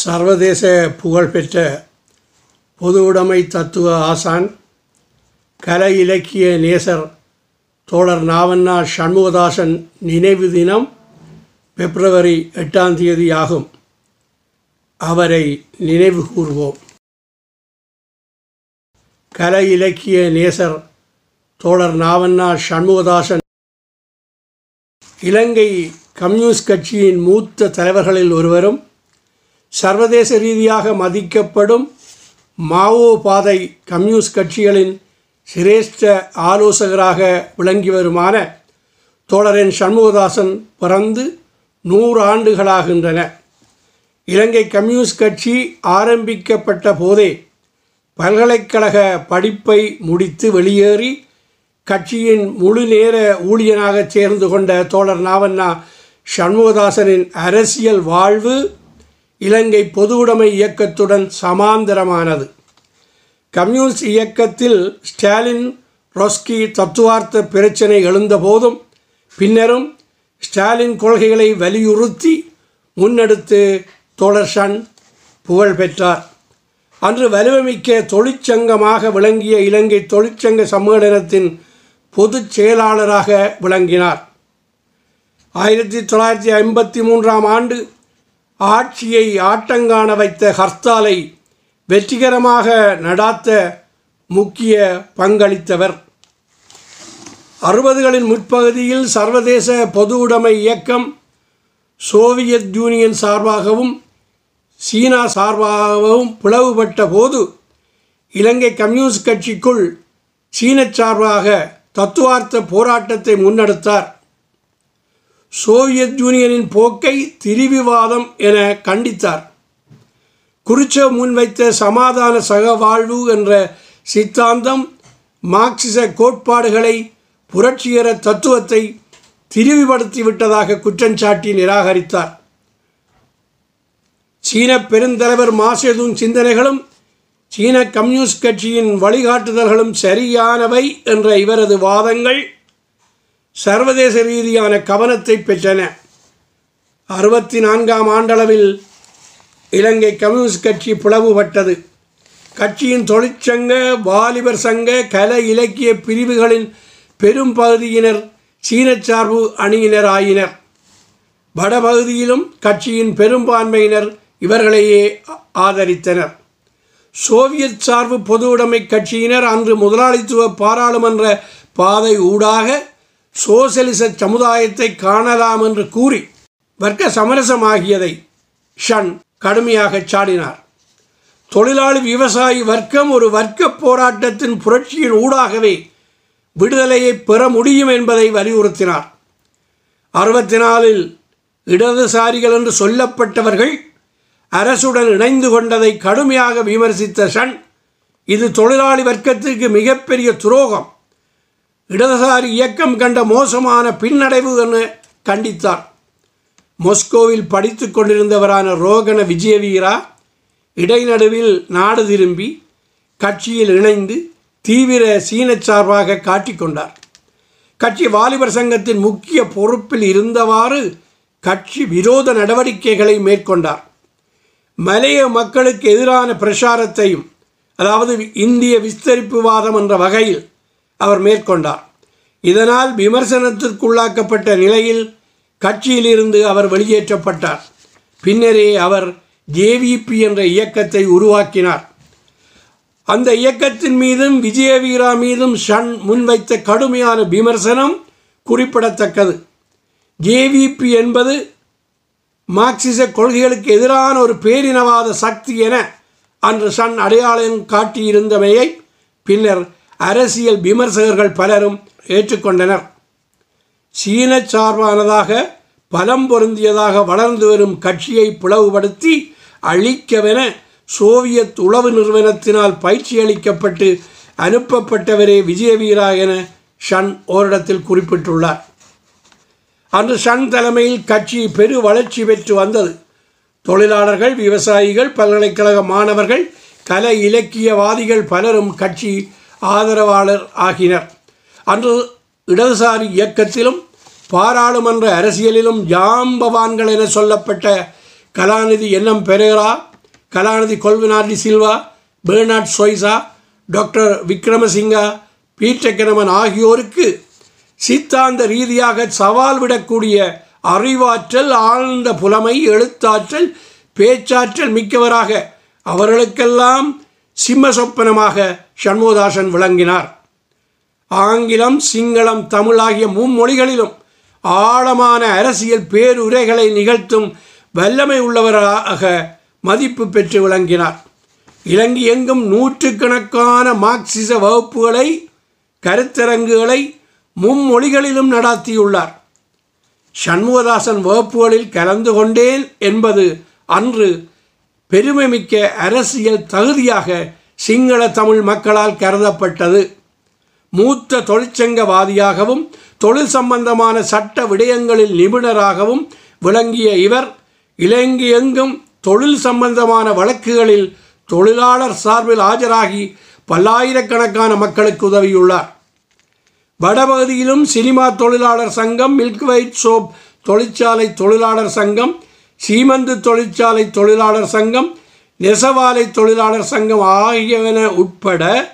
சர்வதேச புகழ்பெற்ற பொதுவுடைமை தத்துவ ஆசான் கலை இலக்கிய நேசர் தோழர் நாவண்ணா சண்முகதாசன் நினைவு தினம் பிப்ரவரி எட்டாம் தேதி ஆகும் அவரை நினைவு கூர்வோம். கலை இலக்கிய நேசர் தோழர் நாவண்ணா சண்முகதாசன். இலங்கை கம்யூனிஸ்ட் கட்சியின் மூத்த தலைவர்களில் ஒருவரும் சர்வதேச ரீதியாக மதிக்கப்படும் மாவோ பாதை கம்யூனிஸ்ட் கட்சிகளின் சிரேஷ்ட ஆலோசகராக விளங்கி வருமான தோழரின் சண்முகதாசன் பிறந்து நூறு ஆண்டுகளாகின்றன. இலங்கை கம்யூனிஸ்ட் கட்சி ஆரம்பிக்கப்பட்ட போதே பல்கலைக்கழக படிப்பை முடித்து வெளியேறி கட்சியின் முழு நேர ஊழியனாக சேர்ந்து கொண்ட தோழர் நாவண்ணா சண்முகதாசனின் அரசியல் வாழ்வு இலங்கை பொதுவுடைமை இயக்கத்துடன் சமாந்தரமானது. கம்யூனிஸ்ட் இயக்கத்தில் ஸ்டாலின் ரொஸ்கி தத்துவார்த்த பிரச்சினை எழுந்தபோதும் பின்னரும் ஸ்டாலின் கொள்கைகளை வலியுறுத்தி முன்னெடுத்து தோழர்ஷன் புகழ் பெற்றார். அன்று வலுவமிக்க தொழிற்சங்கமாக விளங்கிய இலங்கை தொழிற்சங்க சம்மேளனத்தின் பொதுச் செயலாளராக விளங்கினார். ஆயிரத்தி தொள்ளாயிரத்தி ஐம்பத்தி மூன்றாம் ஆண்டு ஆட்சியை ஆட்டங்காண வைத்த ஹர்த்தாலை வெற்றிகரமாக நடாத்த முக்கிய பங்களித்தவர். அறுபதுகளின் முற்பகுதியில் சர்வதேச பொது உடைமை இயக்கம் சோவியத் யூனியன் சார்பாகவும் சீனா சார்பாகவும் பிளவுபட்ட போது இலங்கை கம்யூனிஸ்ட் கட்சிக்குள் சீன சார்பாக தத்துவார்த்த போராட்டத்தை முன்னெடுத்தார். சோவியத் யூனியனின் போக்கை திரிவிவாதம் என கண்டித்தார். குருச்சவ் முன்வைத்த சமாதான சகவாழ்வு என்ற சித்தாந்தம் மார்க்சிச கோட்பாடுகளை புரட்சிகர தத்துவத்தை திரிவுபடுத்திவிட்டதாக குற்றஞ்சாட்டி நிராகரித்தார். சீன பெருந்தலைவர் மாசேதுங் சிந்தனைகளும் சீன கம்யூனிஸ்ட் கட்சியின் வழிகாட்டுதல்களும் சரியானவை என்ற இவரது வாதங்கள் சர்வதேச ரீதியான கவனத்தை பெற்றன. அறுபத்தி நான்காம் ஆண்டளவில் இலங்கை கம்யூனிஸ்ட் கட்சி பிளவுபட்டது. கட்சியின் தொழிற்சங்க வாலிபர் சங்க கலை இலக்கிய பிரிவுகளின் பெரும் பகுதியினர் சீன சார்பு அணியினர் ஆயினர். வடபகுதியிலும் கட்சியின் பெரும்பான்மையினர் இவர்களையே ஆதரித்தனர். சோவியத் சார்பு பொது உடைமை கட்சியினர் அன்று முதலாளித்துவ பாராளுமன்ற பாதை ஊடாக சோசலிச சமுதாயத்தை காணலாம் என்று கூறி வர்க்க சமரசமாகியதை ஷன் கடுமையாக சாடினார். தொழிலாளி விவசாயி வர்க்கம் ஒரு வர்க்க போராட்டத்தின் புரட்சியின் ஊடாகவே விடுதலையை பெற முடியும் என்பதை வலியுறுத்தினார். அறுபத்தி நாலில் இடதுசாரிகள் என்று சொல்லப்பட்டவர்கள் அரசுடன் இணைந்து கொண்டதை கடுமையாக விமர்சித்த ஷன் இது தொழிலாளி வர்க்கத்திற்கு மிகப்பெரிய துரோகம். இடதுசாரி இயக்கம் கண்ட மோசமான பின்னடைவு என கண்டித்தார் மொஸ்கோவில் படித்து கொண்டிருந்தவரான ரோகண விஜயவீரா இடைநடுவில் நாடு திரும்பி கட்சியில் இணைந்து தீவிர சீன சார்பாக காட்டிக்கொண்டார் கட்சி வாலிபர் சங்கத்தின் முக்கிய பொறுப்பில் இருந்தவாறு கட்சி விரோத நடவடிக்கைகளை மேற்கொண்டார். மலைய மக்களுக்கு எதிரான பிரச்சாரத்தையும் அதாவது இந்திய விஸ்தரிப்புவாதம் என்ற வகையில் அவர் மேற்கொண்டார். இதனால் விமர்சனத்திற்குள்ளாக்கப்பட்ட நிலையில் கட்சியிலிருந்து அவர் வெளியேற்றப்பட்டார். பின்னரே அவர் ஜேவிபி என்ற இயக்கத்தை உருவாக்கினார். அந்த இயக்கத்தின் மீதும் விஜயவீரா மீதும் ஷன் முன்வைத்த கடுமையான விமர்சனம் குறிப்பிடத்தக்கது. ஜேவிபி என்பது மார்க்சிச கொள்கைகளுக்கு எதிரான ஒரு பேரினவாத சக்தி என அன்று ஷன் அடையாளம் காட்டியிருந்தமையை பின்னர் அரசியல் விமர்சகர்கள் பலரும் ஏற்றுக்கொண்டனர். சீன சார்பானதாக பலம் பொருந்தியதாக வளர்ந்து வரும் கட்சியை பிளவுபடுத்தி அழிக்கவென சோவியத் உளவு நிறுவனத்தினால் பயிற்சி அளிக்கப்பட்டு அனுப்பப்பட்டவரே விஜயவீரா என ஷன் ஓரிடத்தில் குறிப்பிட்டுள்ளார். அன்று ஷன் தலைமையில் கட்சி பெரு வளர்ச்சி பெற்று வந்தது. தொழிலாளர்கள் விவசாயிகள் பல்கலைக்கழக மாணவர்கள் கலை இலக்கியவாதிகள் பலரும் கட்சி ஆதரவாளர் ஆகினர். அன்று இடதுசாரி இயக்கத்திலும் பாராளுமன்ற அரசியலிலும் ஜாம்பவான்கள் என சொல்லப்பட்ட கலாநிதி என்எம் பெரேரா கலாநிதி கொல்வினார்டி சில்வா பேர்னாட் சொய்சா டாக்டர் விக்ரமசிங்கா பீட்டக்கிரமன் ஆகியோருக்கு சித்தாந்த ரீதியாக சவால் விடக்கூடிய அறிவாற்றல் ஆழ்ந்த புலமை எழுத்தாற்றல் பேச்சாற்றல் மிக்கவராக அவர்களுக்கெல்லாம் சிம்ம சொப்பனமாக சண்முகதாசன் விளங்கினார். ஆங்கிலம் சிங்களம் தமிழ் ஆகிய மும்மொழிகளிலும் ஆழமான அரசியல் பேருரைகளை நிகழ்த்தும் வல்லமை உள்ளவராக மதிப்பு பெற்று விளங்கினார். இலங்கை எங்கும் நூற்றுக்கணக்கான மார்க்சிச வகுப்புகளை கருத்தரங்குகளை மும்மொழிகளிலும் நடாத்தியுள்ளார். சண்முகதாசன் வகுப்புகளில் கலந்து கொண்டேன் என்பது அன்று பெருமைமிக்க அரசியல் தகுதியாக சிங்கள தமிழ் மக்களால் கருதப்பட்டது. மூத்த தொழிற்சங்கவாதியாகவும் தொழில் சம்பந்தமான சட்ட விடயங்களில் நிபுணராகவும் விளங்கிய இவர் இலங்கையெங்கும் தொழில் சம்பந்தமான வழக்குகளில் தொழிலாளர் சார்பில் ஆஜராகி பல்லாயிரக்கணக்கான மக்களுக்கு உதவியுள்ளார். வடபகுதியிலும் சினிமா தொழிலாளர் சங்கம் மில்க் வைட் சோப் தொழிற்சாலை தொழிலாளர் சங்கம் சீமந்து தொழிற்சாலை தொழிலாளர் சங்கம் நெசவாலை தொழிலாளர் சங்கம் ஆகியவன உட்பட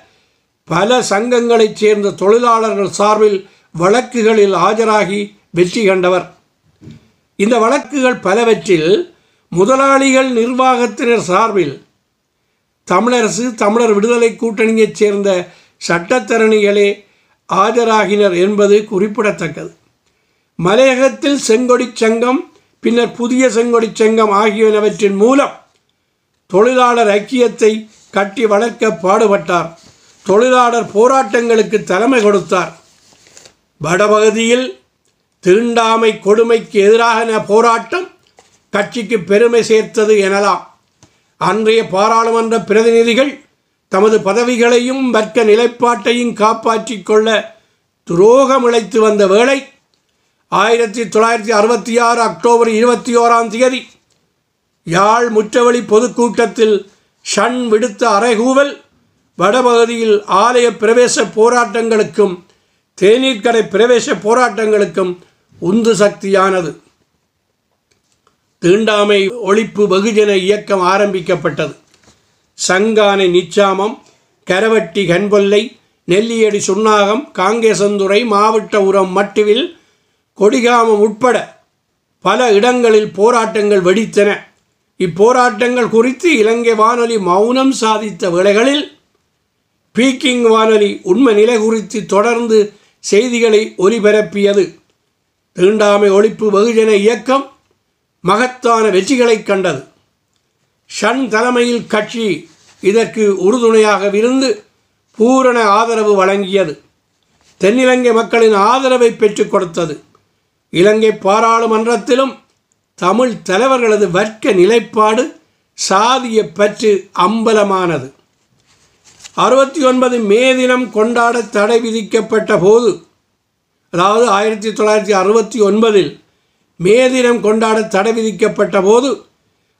பல சங்கங்களைச் சேர்ந்த தொழிலாளர்கள் சார்பில் வழக்குகளில் ஆஜராகி வெற்றி கண்டவர். இந்த வழக்குகள் பலவற்றில் முதலாளிகள் நிர்வாகத்தினர் சார்பில் தமிழரசு தமிழர் விடுதலை கூட்டணியைச் சேர்ந்த சட்டத்தரணிகளே ஆஜராகினர் என்பது குறிப்பிடத்தக்கது. மலையகத்தில் செங்கொடி சங்கம் பின்னர் புதிய செங்கொடி சங்கம் ஆகியனவற்றின் மூலம் தொழிலாளர் ஐக்கியத்தை கட்டி வளர்க்க பாடுபட்டார். தொழிலாளர் போராட்டங்களுக்கு தலைமை கொடுத்தார். வடபகுதியில் தீண்டாமை கொடுமைக்கு எதிரான போராட்டம் கட்சிக்கு பெருமை சேர்த்தது எனலாம். அன்றைய பாராளுமன்ற பிரதிநிதிகள் தமது பதவிகளையும் வர்க்க நிலைப்பாட்டையும் காப்பாற்றிக் கொள்ள துரோகம் இழைத்து வந்த வேளை ஆயிரத்தி தொள்ளாயிரத்தி அறுபத்தி ஆறு அக்டோபர் இருபத்தி ஓராம் தேதி யாழ் முற்றவழி பொதுக்கூட்டத்தில் ஷன் விடுத்த அரைகூவல் வடபகுதியில் ஆலய பிரவேச போராட்டங்களுக்கும் தேநீர்க்கடை பிரவேச போராட்டங்களுக்கும் உந்து சக்தியானது. தீண்டாமை ஒழிப்பு வெகுஜன இயக்கம் ஆரம்பிக்கப்பட்டது. சங்கானை நிச்சாமம் கரவட்டி கண்பொல்லை நெல்லியடி சுண்ணாகம் காங்கேசந்துறை மாவட்ட உரம் மட்டுவில் கொடிகாமம் உட்பட பல இடங்களில் போராட்டங்கள் வெடித்தன. இப்போராட்டங்கள் குறித்து இலங்கை வானொலி மௌனம் சாதித்த வேளைகளில் பீக்கிங் வானொலி உண்மை நிலை குறித்து தொடர்ந்து செய்திகளை ஒலிபரப்பியது. தீண்டாமை ஒழிப்பு வெகுஜன இயக்கம் மகத்தான வெற்றிகளை கண்டது. ஷன் தலைமையில் கட்சி இதற்கு உறுதுணையாக இருந்து பூரண ஆதரவு வழங்கியது. தென்னிலங்கை மக்களின் ஆதரவை பெற்றுக் கொடுத்தது. இலங்கை பாராளுமன்றத்திலும் தமிழ் தலைவர்களது வர்க்க நிலைப்பாடு சாதிய பற்று அம்பலமானது. அறுபத்தி ஒன்பது மே தினம் கொண்டாட தடை விதிக்கப்பட்ட போது அதாவது ஆயிரத்தி தொள்ளாயிரத்தி அறுபத்தி ஒன்பதில் மே தினம் கொண்டாட தடை விதிக்கப்பட்ட போது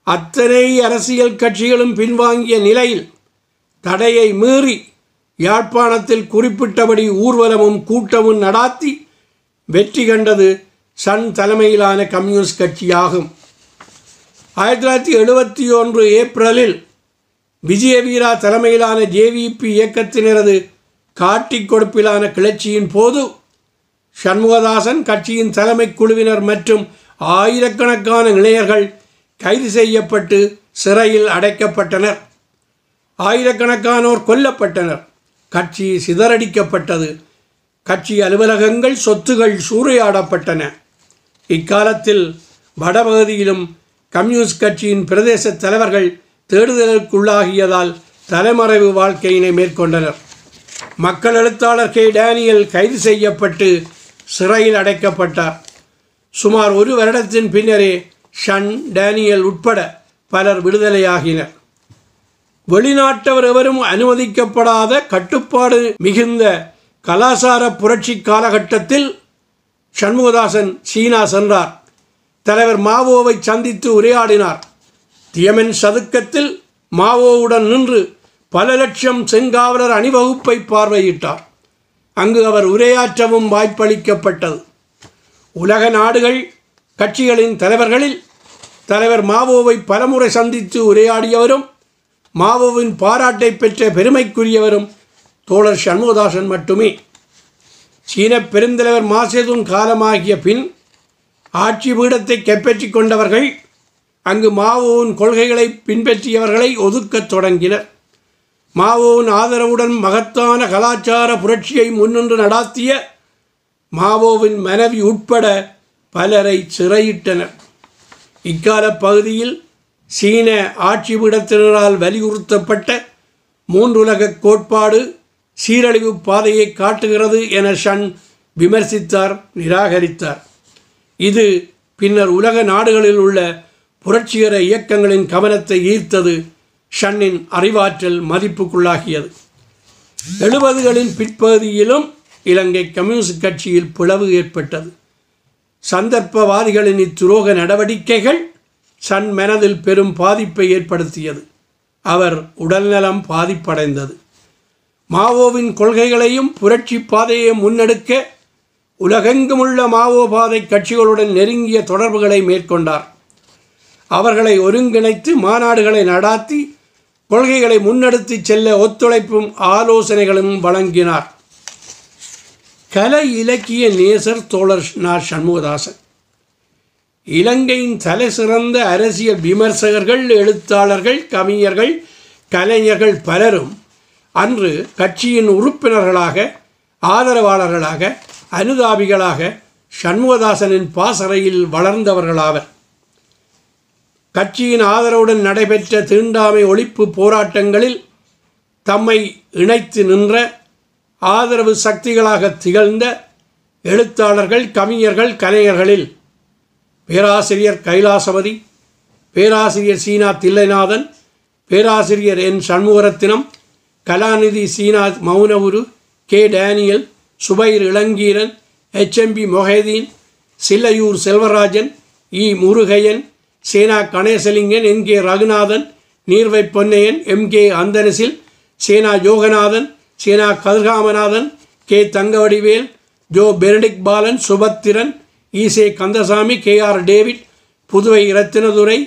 அத்தனை அரசியல் கட்சிகளும் பின்வாங்கிய நிலையில் தடையை மீறி யாழ்ப்பாணத்தில் குறிப்பிட்டபடி ஊர்வலமும் கூட்டமும் நடாத்தி வெற்றி கண்டது சன் தலைமையிலான கம்யூனிஸ்ட் கட்சியாகும். ஆயிரத்தி தொள்ளாயிரத்தி எழுபத்தி ஒன்று ஏப்ரலில் விஜயவீரா தலைமையிலான ஜேவிபி இயக்கத்தினரது காட்டிக் கொடுப்பிலான கிளர்ச்சியின் போது சண்முகதாசன் கட்சியின் தலைமை குழுவினர் மற்றும் ஆயிரக்கணக்கான இளைஞர்கள் கைது செய்யப்பட்டு சிறையில் அடைக்கப்பட்டனர். ஆயிரக்கணக்கானோர் கொல்லப்பட்டனர். கட்சி சிதறடிக்கப்பட்டது. கட்சி அலுவலகங்கள் சொத்துகள் சூறையாடப்பட்டன. இக்காலத்தில் வடபகுதியிலும் கம்யூனிஸ்ட் கட்சியின் பிரதேச தலைவர்கள் தேடுதலுக்குள்ளாகியதால் தலைமறைவு வாழ்க்கையினை மேற்கொண்டனர். மக்கள் எழுத்தாளர் கே. டேனியல் கைது செய்யப்பட்டு சிறையில் அடைக்கப்பட்டார். சுமார் ஒரு வருடத்தின் பின்னரே ஷன் டேனியல் உட்பட பலர் விடுதலையாகினர். வெளிநாட்டவர் எவரும் அனுமதிக்கப்படாத கட்டுப்பாடு மிகுந்த கலாசார புரட்சி காலகட்டத்தில் சண்முகதாசன் சீனா சென்றார். தலைவர் மாவோவை சந்தித்து உரையாடினார். தியமென் சதுக்கத்தில் மாவோவுடன் நின்று பல லட்சம் செங்காவலர் அணிவகுப்பை பார்வையிட்டார். அங்கு அவர் உரையாற்றவும் வாய்ப்பளிக்கப்பட்டது. உலக நாடுகள் கட்சிகளின் தலைவர்களில் தலைவர் மாவோவை பலமுறை சந்தித்து உரையாடியவரும் மாவோவின் பாராட்டை பெற்ற பெருமைக்குரியவரும் தோழர் சண்முகதாசன் மட்டுமே. சீன பெருந்தலைவர் மாசேதுன் காலமாகிய பின் ஆட்சி பீடத்தை கைப்பற்றி கொண்டவர்கள் அங்கு மாவோவின் கொள்கைகளை பின்பற்றியவர்களை ஒதுக்கத் தொடங்கினர். மாவோவின் ஆதரவுடன் மகத்தான கலாச்சார புரட்சியை முன்னின்று நடாத்திய மாவோவின் மனைவி உட்பட பலரை சிறையிட்டனர். இக்கால பகுதியில் சீன ஆட்சி பீடத்தினரால் வலியுறுத்தப்பட்ட மூன்றுலக கோட்பாடு சீரழிவு பாதையை காட்டுகிறது என ஷன் விமர்சித்தார் நிராகரித்தார். இது பின்னர் உலக நாடுகளில் உள்ள புரட்சிகர இயக்கங்களின் கவனத்தை ஈர்த்தது ஷன்னின் அறிவாற்றல் மதிப்புக்குள்ளாகியது. எழுபதுகளின் பிற்பகுதியிலும் இலங்கை கம்யூனிஸ்ட் கட்சியில் பிளவு ஏற்பட்டது. சந்தர்ப்பவாதிகளின் இத்துரோக நடவடிக்கைகள் சன் மனதில் பெரும் பாதிப்பை ஏற்படுத்தியது. அவர் உடல்நலம் பாதிப்படைந்தது. மாவோவின் கொள்கைகளையும் புரட்சி பாதையை முன்னெடுக்க உலகெங்குமுள்ள மாவோபாதை கட்சிகளுடன் நெருங்கிய தொடர்புகளை மேற்கொண்டார். அவர்களை ஒருங்கிணைத்து மாநாடுகளை நடாத்தி கொள்கைகளை முன்னெடுத்து செல்ல ஒத்துழைப்பும் ஆலோசனைகளும் வழங்கினார். கலை இலக்கிய நேசர் தோழர் நா. சண்முகதாசன். இலங்கையின் தலை சிறந்த அரசியல் விமர்சகர்கள் எழுத்தாளர்கள் கவிஞர்கள் கலைஞர்கள் பலரும் அன்று கட்சியின் உறுப்பினர்களாக ஆதரவாளர்களாக அனுதாபிகளாக சண்முகதாசனின் பாசறையில் வளர்ந்தவர்களாவர். கட்சியின் ஆதரவுடன் நடைபெற்ற தீண்டாமை ஒழிப்பு போராட்டங்களில் தம்மை இணைத்து நின்ற ஆதரவு சக்திகளாக திகழ்ந்த எழுத்தாளர்கள் கவிஞர்கள் கலைஞர்களில் பேராசிரியர் கைலாசபதி பேராசிரியர் சீனா தில்லைநாதன் பேராசிரியர் என் சண்முகரத்தினம் கலாநிதி சீனாத் Mounaguru K. Daniel Zubair Ilangeeran H M P Mohideen Sillaiyur Selvarajan இ. முருகையன் சேனா Ganeshalingan N. K. Raghunathan Neervai Ponnaiyan M. K. அந்தனசில் சேனா யோகநாதன் சேனா Kathirkamanathan K. Thangavadivel Jo. Benedict Balan Subathiran ஈசே Kandasamy K. R. David Puthuvai Rathinathurai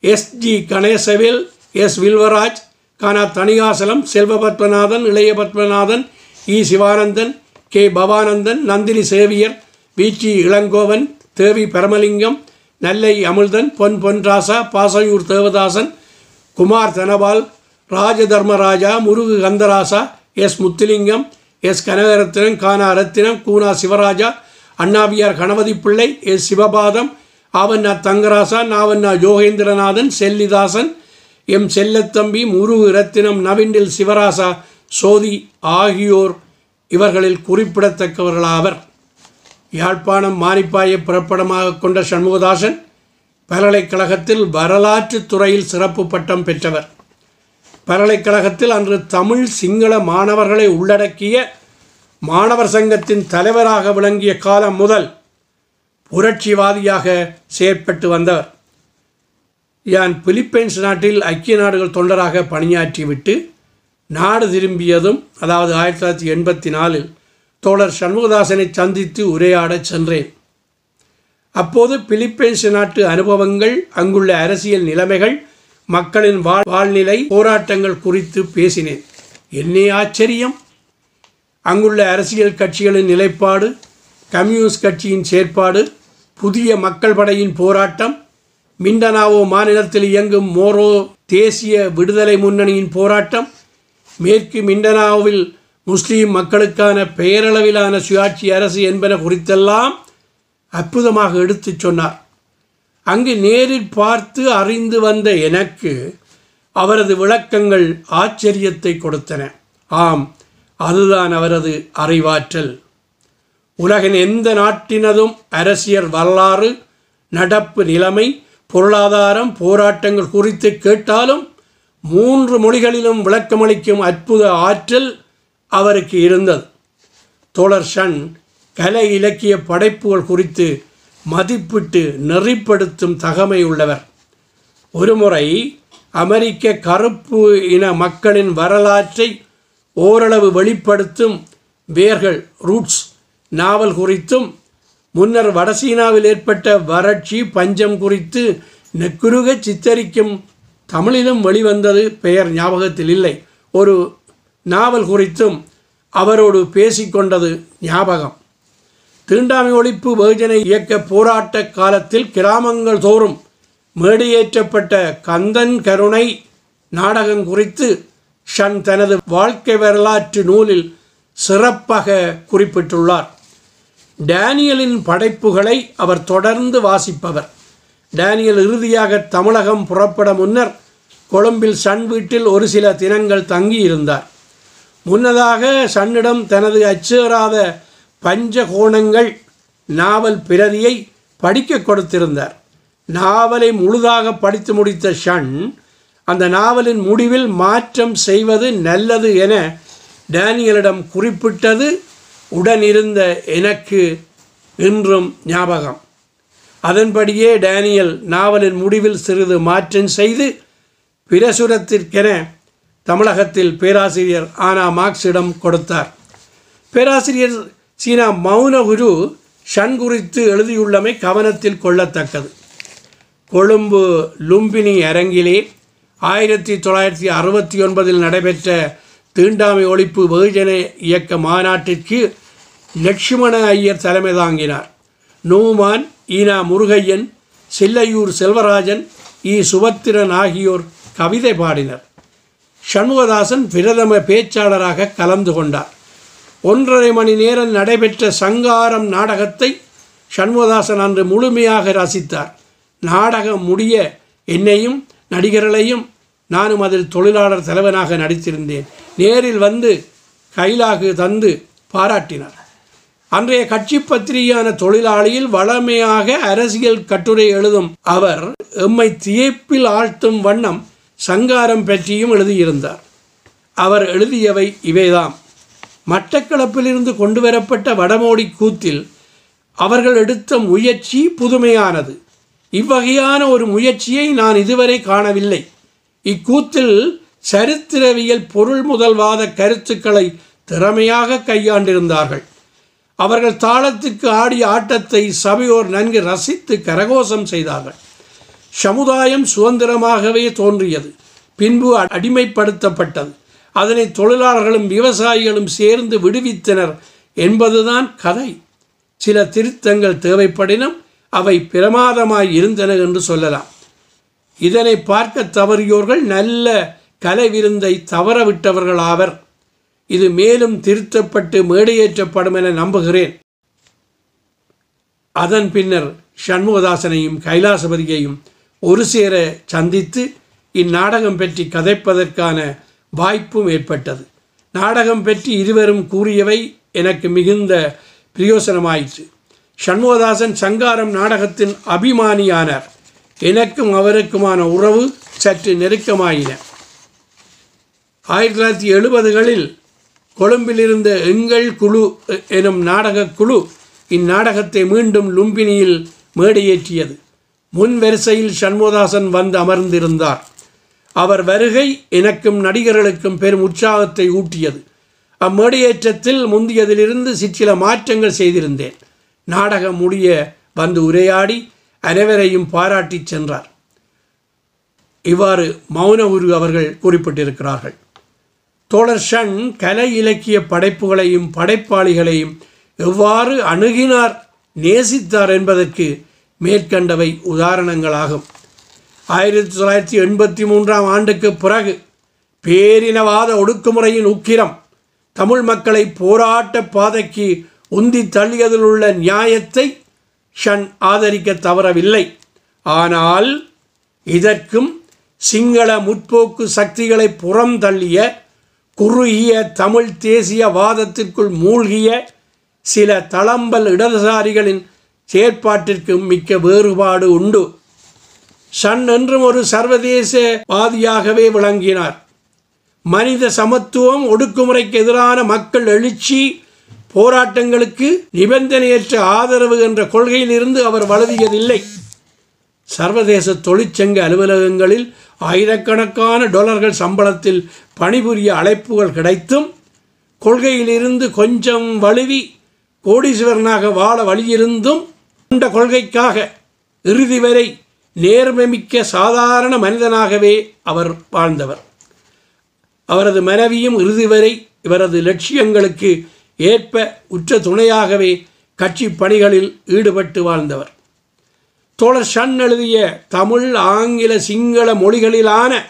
S. G. Ganeshavel S. Vilvaraj கானா தணிகாசலம் செல்வ பத்மநாதன் இளைய பத்மநாதன் இ. Sivananthan K. Bavananthan Nandini Xavier V T. Ilangovan Devi Paramalingam Nellai Amizhthan Pon Ponrasa Pasaiyur Thevathasan Kumar Thanabal Rajatharmaraja Murugu Kantharasa S. Muthulingam S. Kanagaratnam கானா ரத்தினம் கூனா Sivaraja அண்ணாவியார் Ganapathi Pillai S. Sivapatham ஆவண்ணா தங்கராசா நாவண்ணா Yogendranathan Sellithasan M Sellathambi Murugu Rathinam Navindil Sivarasa Sothi ஆகியோர் இவர்களில் குறிப்பிடத்தக்கவர்களாவர். யாழ்ப்பாணம் மாரிப்பாயை புறப்படமாக கொண்ட சண்முகதாசன் பல்கலைக்கழகத்தில் வரலாற்று துறையில் சிறப்பு பட்டம் பெற்றவர். பல்கலைக்கழகத்தில் அன்று தமிழ் சிங்கள மாணவர்களை உள்ளடக்கிய மாணவர் சங்கத்தின் தலைவராக விளங்கிய காலம் முதல் புரட்சிவாதியாக செயற்பட்டு வந்தவர். யான் பிலிப்பைன்ஸ் நாட்டில் ஐக்கிய நாடுகள் தொண்டராக பணியாற்றிவிட்டு நாடு திரும்பியதும் அதாவது ஆயிரத்தி தொள்ளாயிரத்தி எண்பத்தி நாலில் தோழர் சண்முகதாசனை சந்தித்து உரையாடச் சென்றேன். அப்போது பிலிப்பைன்ஸ் நாட்டு அனுபவங்கள் அங்குள்ள அரசியல் நிலைமைகள் மக்களின் வாழ் வாழ்நிலை போராட்டங்கள் குறித்து பேசினேன். என்னே ஆச்சரியம்! அங்குள்ள அரசியல் கட்சிகளின் நிலைப்பாடு கம்யூனிஸ்ட் கட்சியின் செயற்பாடு புதிய மக்கள் படையின் போராட்டம் மிண்டனாவோ மாநிலத்தில் இயங்கும் மோரோ தேசிய விடுதலை முன்னணியின் போராட்டம் மேற்கு மிண்டனாவில் முஸ்லீம் மக்களுக்கான பெயரளவிலான சுயாட்சி அரசு என்பன குறித்தெல்லாம் அற்புதமாக எடுத்துச் சொன்னார். அங்கு நேரில் பார்த்து அறிந்து வந்த எனக்கு அவரது விளக்கங்கள் ஆச்சரியத்தை கொடுத்தன. ஆம் அதுதான் அவரது அறிவாற்றல். உலகின் எந்த நாட்டினதும் அரசியல் வரலாறு நடப்பு நிலைமை பொருளாதாரம் போராட்டங்கள் குறித்து கேட்டாலும் மூன்று மொழிகளிலும் விளக்கமளிக்கும் அற்புத ஆற்றல் அவருக்கு இருந்தது. தோழர் ஷன் கலை இலக்கிய படைப்புகள் குறித்து மதிப்பிட்டு நெறிப்படுத்தும் தகமை உள்ளவர். ஒருமுறை அமெரிக்க கருப்பு இன மக்களின் வரலாற்றை ஓரளவு வெளிப்படுத்தும் வேர்கள் ரூட்ஸ் நாவல் குறித்தும் முன்னர் வடசீனாவில் ஏற்பட்ட வறட்சி பஞ்சம் குறித்து நெக்குருக சித்தரிக்கும் தமிழிலும் வெளிவந்தது பெயர் ஞாபகத்தில் இல்லை. ஒரு நாவல் குறித்தும் அவரோடு பேசிக்கொண்டது ஞாபகம். தீண்டாமை ஒழிப்பு வெகுஜன இயக்க போராட்ட காலத்தில் கிராமங்கள் தோறும் மேடியேற்றப்பட்ட கந்தன் கருணை நாடகம் குறித்து ஷன் தனது வாழ்க்கை வரலாற்று நூலில் சிறப்பாக குறிப்பிட்டுள்ளார். டேனியலின் படைப்புகளை அவர் தொடர்ந்து வாசிப்பவர். டேனியல் இறுதியாக தமிழகம் புறப்பட முன்னர் கொழும்பில் சன் வீட்டில் ஒரு சில தினங்கள் தங்கியிருந்தார். முன்னதாக சன்னிடம் தனது அச்சேறாத பஞ்சகோணங்கள் நாவல் பிரதியை படிக்க கொடுத்திருந்தார். நாவலை முழுதாக படித்து முடித்த ஷன் அந்த நாவலின் முடிவில் மாற்றம் செய்வது நல்லது என டேனியலிடம் குறிப்பிட்டது உடனிருந்த எனக்கு இன்றும் ஞாபகம். அதன்படியே டேனியல் நாவலின் முடிவில் சிறிது மாற்றம் செய்து பிரசுரத்திற்கென தமிழகத்தில் பேராசிரியர் ஆனா மார்க்ஸிடம் கொடுத்தார். பேராசிரியர் சீனா மௌனகுரு ஷன் குறித்து எழுதியுள்ளமை கவனத்தில் கொள்ளத்தக்கது. கொழும்பு லும்பினி அரங்கிலே ஆயிரத்தி தொள்ளாயிரத்தி அறுபத்தி ஒன்பதில் நடைபெற்ற தீண்டாமை ஒழிப்பு வெகுஜன இயக்க மாநாட்டிற்கு லட்சுமண ஐயர் தலைமை தாங்கினார். நூமான் ஈனா முருகையன் சில்லையூர் செல்வராஜன் இ சுபத்திரன் ஆகியோர் கவிதை பாடினர். சண்முகதாசன் பிரதம பேச்சாளராக கலந்து கொண்டார். ஒன்றரை மணி நேரம் நடைபெற்ற சங்காரம் நாடகத்தை சண்முகதாசன் அன்று முழுமையாக ரசித்தார். நாடகம் முடிய என்னையும் நடிகர்களையும் நானும் அதில் தொழிலாளர் தலைவனாக நடித்திருந்தேன். நேரில் வந்து கைலாகு தந்து பாராட்டினார். அன்றைய கட்சி பத்திரிகையான தொழிலாளியில் வளமையாக அரசியல் கட்டுரை எழுதும் அவர் எம்மை தியப்பில் ஆழ்த்தும் வண்ணம் சங்காரம் பற்றியும் எழுதியிருந்தார். அவர் எழுதியவை இவைதாம். மட்டக்களப்பிலிருந்து கொண்டு வரப்பட்ட வடமோடி கூத்தில் அவர்கள் எடுத்த முயற்சி புதுமையானது. இவ்வகையான ஒரு முயற்சியை நான் இதுவரை காணவில்லை. இக்கூத்தில் சரித்திரவியல் பொருள் முதல்வாத கருத்துக்களை திறமையாக கையாண்டிருந்தார்கள். அவர்கள் தாளத்துக்கு ஆடிய ஆட்டத்தை சபையோர் நன்கு ரசித்து கரகோஷம் செய்தார்கள். சமுதாயம் சுதந்திரமாகவே தோன்றியது. பின்பு அடிமைப்படுத்தப்பட்டது. அதனை தொழிலாளர்களும் விவசாயிகளும் சேர்ந்து விடுவித்தனர் என்பதுதான் கதை. சில திருத்தங்கள் தேவைப்படினும் அவை பிரமாதமாய் இருந்தன என்று சொல்லலாம். இதனை பார்க்க தவறியோர்கள் நல்ல கலை விருந்தை தவறவிட்டவர்கள் ஆவர் இது மேலும் திருத்தப்பட்டு மேடையேற்றப்படும் என நம்புகிறேன். அதன் பின்னர் சண்முகதாசனையும் கைலாசபதியையும் ஒரு சேர சந்தித்து இந்நாடகம் பற்றி கதைப்பதற்கான வாய்ப்பும் ஏற்பட்டது. நாடகம் பற்றி இருவரும் கூறியவை எனக்கு மிகுந்த பிரயோசனமாயிற்று. சண்முகதாசன் சங்காரம் நாடகத்தின் அபிமானியானார். எனக்கும் அவருக்குமான உறவு சற்று நெருக்கமாயின. ஆயிரத்தி தொள்ளாயிரத்தி எழுபதுகளில் கொழும்பிலிருந்த எங்கள் குழு எனும் நாடகக் குழு இந்நாடகத்தை மீண்டும் லும்பினியில் மேடையேற்றியது. முன் வரிசையில் சண்முகதாசன் வந்து அமர்ந்திருந்தார். அவர் வருகை எனக்கும் நடிகர்களுக்கும் பெரும் உற்சாகத்தை ஊட்டியது. அம்மேடையேற்றத்தில் முந்தியதிலிருந்து சிற்சில மாற்றங்கள் செய்திருந்தேன். நாடகம் முடிய வந்து உரையாடி அனைவரையும் பாராட்டி சென்றார். இவ்வாறு மௌன உரு அவர்கள் குறிப்பிட்டிருக்கிறார்கள். தோழர் ஷன் கலை இலக்கிய படைப்புகளையும் படைப்பாளிகளையும் எவ்வாறு அணுகினார் நேசித்தார் என்பதற்கு மேற்கண்டவை உதாரணங்களாகும். ஆயிரத்தி தொள்ளாயிரத்தி எண்பத்தி மூன்றாம் ஆண்டுக்கு பிறகு பேரினவாத ஒடுக்குமுறையின் உக்கிரம் தமிழ் மக்களை போராட்ட பாதைக்கு உந்தி தள்ளியதில் உள்ள நியாயத்தை ஷன் ஆதரிக்க தவறவில்லை. ஆனால் இதற்கும் சிங்கள முற்போக்கு சக்திகளை புறம் தள்ளிய குறுகிய தமிழ் தேசிய வாதத்திற்குள் மூழ்கிய சில தளம்பல் இடதுசாரிகளின் செயற்பாட்டிற்கும் மிக்க வேறுபாடு உண்டு. சன் என்றும் ஒரு சர்வதேசவாதியாகவே விளங்கினார். மனித சமத்துவம் ஒடுக்குமுறைக்கு எதிரான மக்கள் எழுச்சி போராட்டங்களுக்கு நிபந்தனையற்ற ஆதரவு என்ற கொள்கையிலிருந்து அவர் வழுதியதில்லை சர்வதேச தொழிற்சங்க அலுவலகங்களில் ஆயிரக்கணக்கான டாலர்கள் சம்பளத்தில் பணிபுரிய அழைப்புகள் கிடைத்தும் கொள்கையிலிருந்து கொஞ்சம் வலுவி கோடீஸ்வரனாக வாழ வழியிருந்தும் கொண்ட கொள்கைக்காக இறுதி வரை நேர்மைமிக்க சாதாரண மனிதனாகவே அவர் வாழ்ந்தவர். அவரது மனைவியும் இறுதி வரை இவரது லட்சியங்களுக்கு ஏற்ப உற்ற துணையாகவே கட்சி பணிகளில் ஈடுபட்டு வாழ்ந்தவர். தோழர் ஷன் எழுதிய தமிழ் ஆங்கில சிங்கள மொழிகளிலான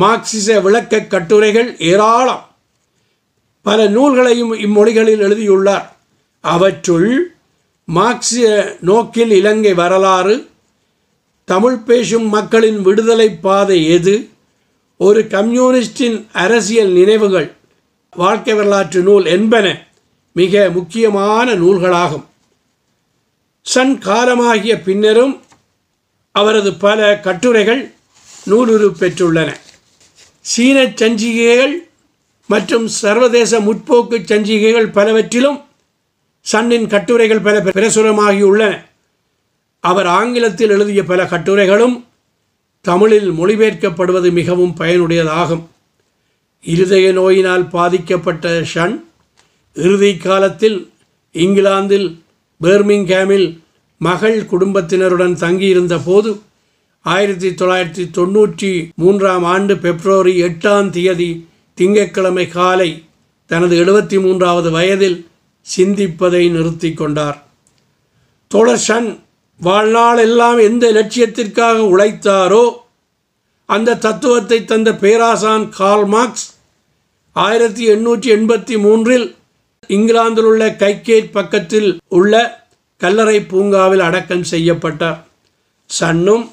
மார்க்சிச விளக்கக் கட்டுரைகள் ஏராளம். பல நூல்களையும் இம்மொழிகளில் எழுதியுள்ளார். அவற்றுள் மார்க்சிய நோக்கில் இலங்கை வரலாறு தமிழ் பேசும் மக்களின் விடுதலை பாதை எது ஒரு கம்யூனிஸ்டின் அரசியல் நினைவுகள் வாழ்க்கை வரலாற்று நூல் என்பன மிக முக்கியமான நூல்களாகும். சன் காலமாகிய பின்னரும் அவரது பல கட்டுரைகள் நூலுரு பெற்றுள்ளன. சீன சஞ்சிகைகள் மற்றும் சர்வதேச முற்போக்கு சஞ்சிகைகள் பலவற்றிலும் சன்னின் கட்டுரைகள் பல பிரசுரமாகியுள்ளன. அவர் ஆங்கிலத்தில் எழுதிய பல கட்டுரைகளும் தமிழில் மொழிபெயர்க்கப்படுவது மிகவும் பயனுடையதாகும். இருதய நோயினால் பாதிக்கப்பட்ட ஷன் இறுதி காலத்தில் இங்கிலாந்தில் பேர்மிங்ஹாமில் மகள் குடும்பத்தினருடன் தங்கியிருந்த போது ஆயிரத்தி தொள்ளாயிரத்தி தொண்ணூற்றி மூன்றாம் ஆண்டு பிப்ரவரி எட்டாம் தேதி திங்கட்கிழமை காலை தனது எழுபத்தி மூன்றாவது வயதில் சிந்திப்பதை நிறுத்தி கொண்டார். தோழர் வாழ்நாள் எல்லாம் எந்த லட்சியத்திற்காக உழைத்தாரோ அந்த தத்துவத்தை தந்த பேராசான் கார்ல் மார்க்ஸ் ஆயிரத்தி எண்ணூற்றி எண்பத்தி மூன்றில் இங்கிலாந்தில் உள்ள கைகேட் பக்கத்தில் உள்ள கல்லறை பூங்காவில் அடக்கம் செய்யப்பட்டார். சன்னும்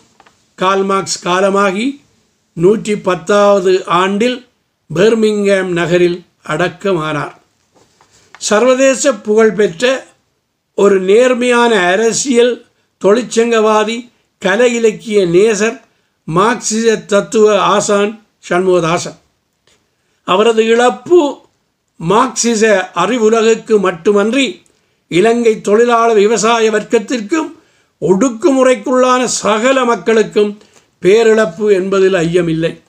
கால்மார்க்ஸ் காலமாகி நூற்றி பத்தாவது ஆண்டில் பெர்மிங்ஹாம் நகரில் அடக்கமானார் சர்வதேச புகழ்பெற்ற ஒரு நேர்மையான அரசியல் தொழிற்சங்கவாதி கலை இலக்கிய நேசர் மார்க்சிச தத்துவ ஆசான் சண்முகதாசன். அவரது இழப்பு மார்க்சிச அறிவுலகுக்கு மட்டுமன்றி இலங்கை தொழிலாளர் விவசாய வர்க்கத்திற்கும் ஒடுக்குமுறைக்குள்ளான சகல மக்களுக்கும் பேரிழப்பு என்பதில் ஐயமில்லை.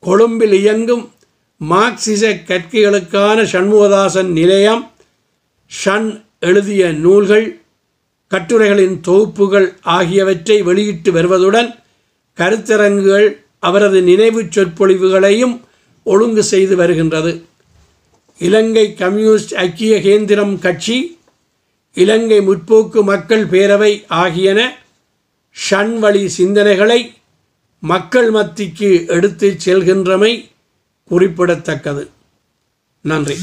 கொழும்பில் இயங்கும் மார்க்சிச கற்கைகளுக்கான சண்முகதாசன் நிலையம் ஷன் எழுதிய நூல்கள் கட்டுரைகளின் தொகுப்புகள் ஆகியவற்றை வெளியிட்டு வருவதுடன் கருத்தரங்குகள் அவரது நினைவுச் சொற்பொழிவுகளையும் ஒழுங்கு செய்து வருகின்றது. இலங்கை கம்யூனிஸ்ட் ஐக்கிய கேந்திரம் கட்சி இலங்கை முற்போக்கு மக்கள் பேரவை ஆகியன ஷண்வழி சிந்தனைகளை மக்கள் மத்திக்கு எடுத்துச் செல்கின்றமை குறிப்பிடத்தக்கது. நன்றி.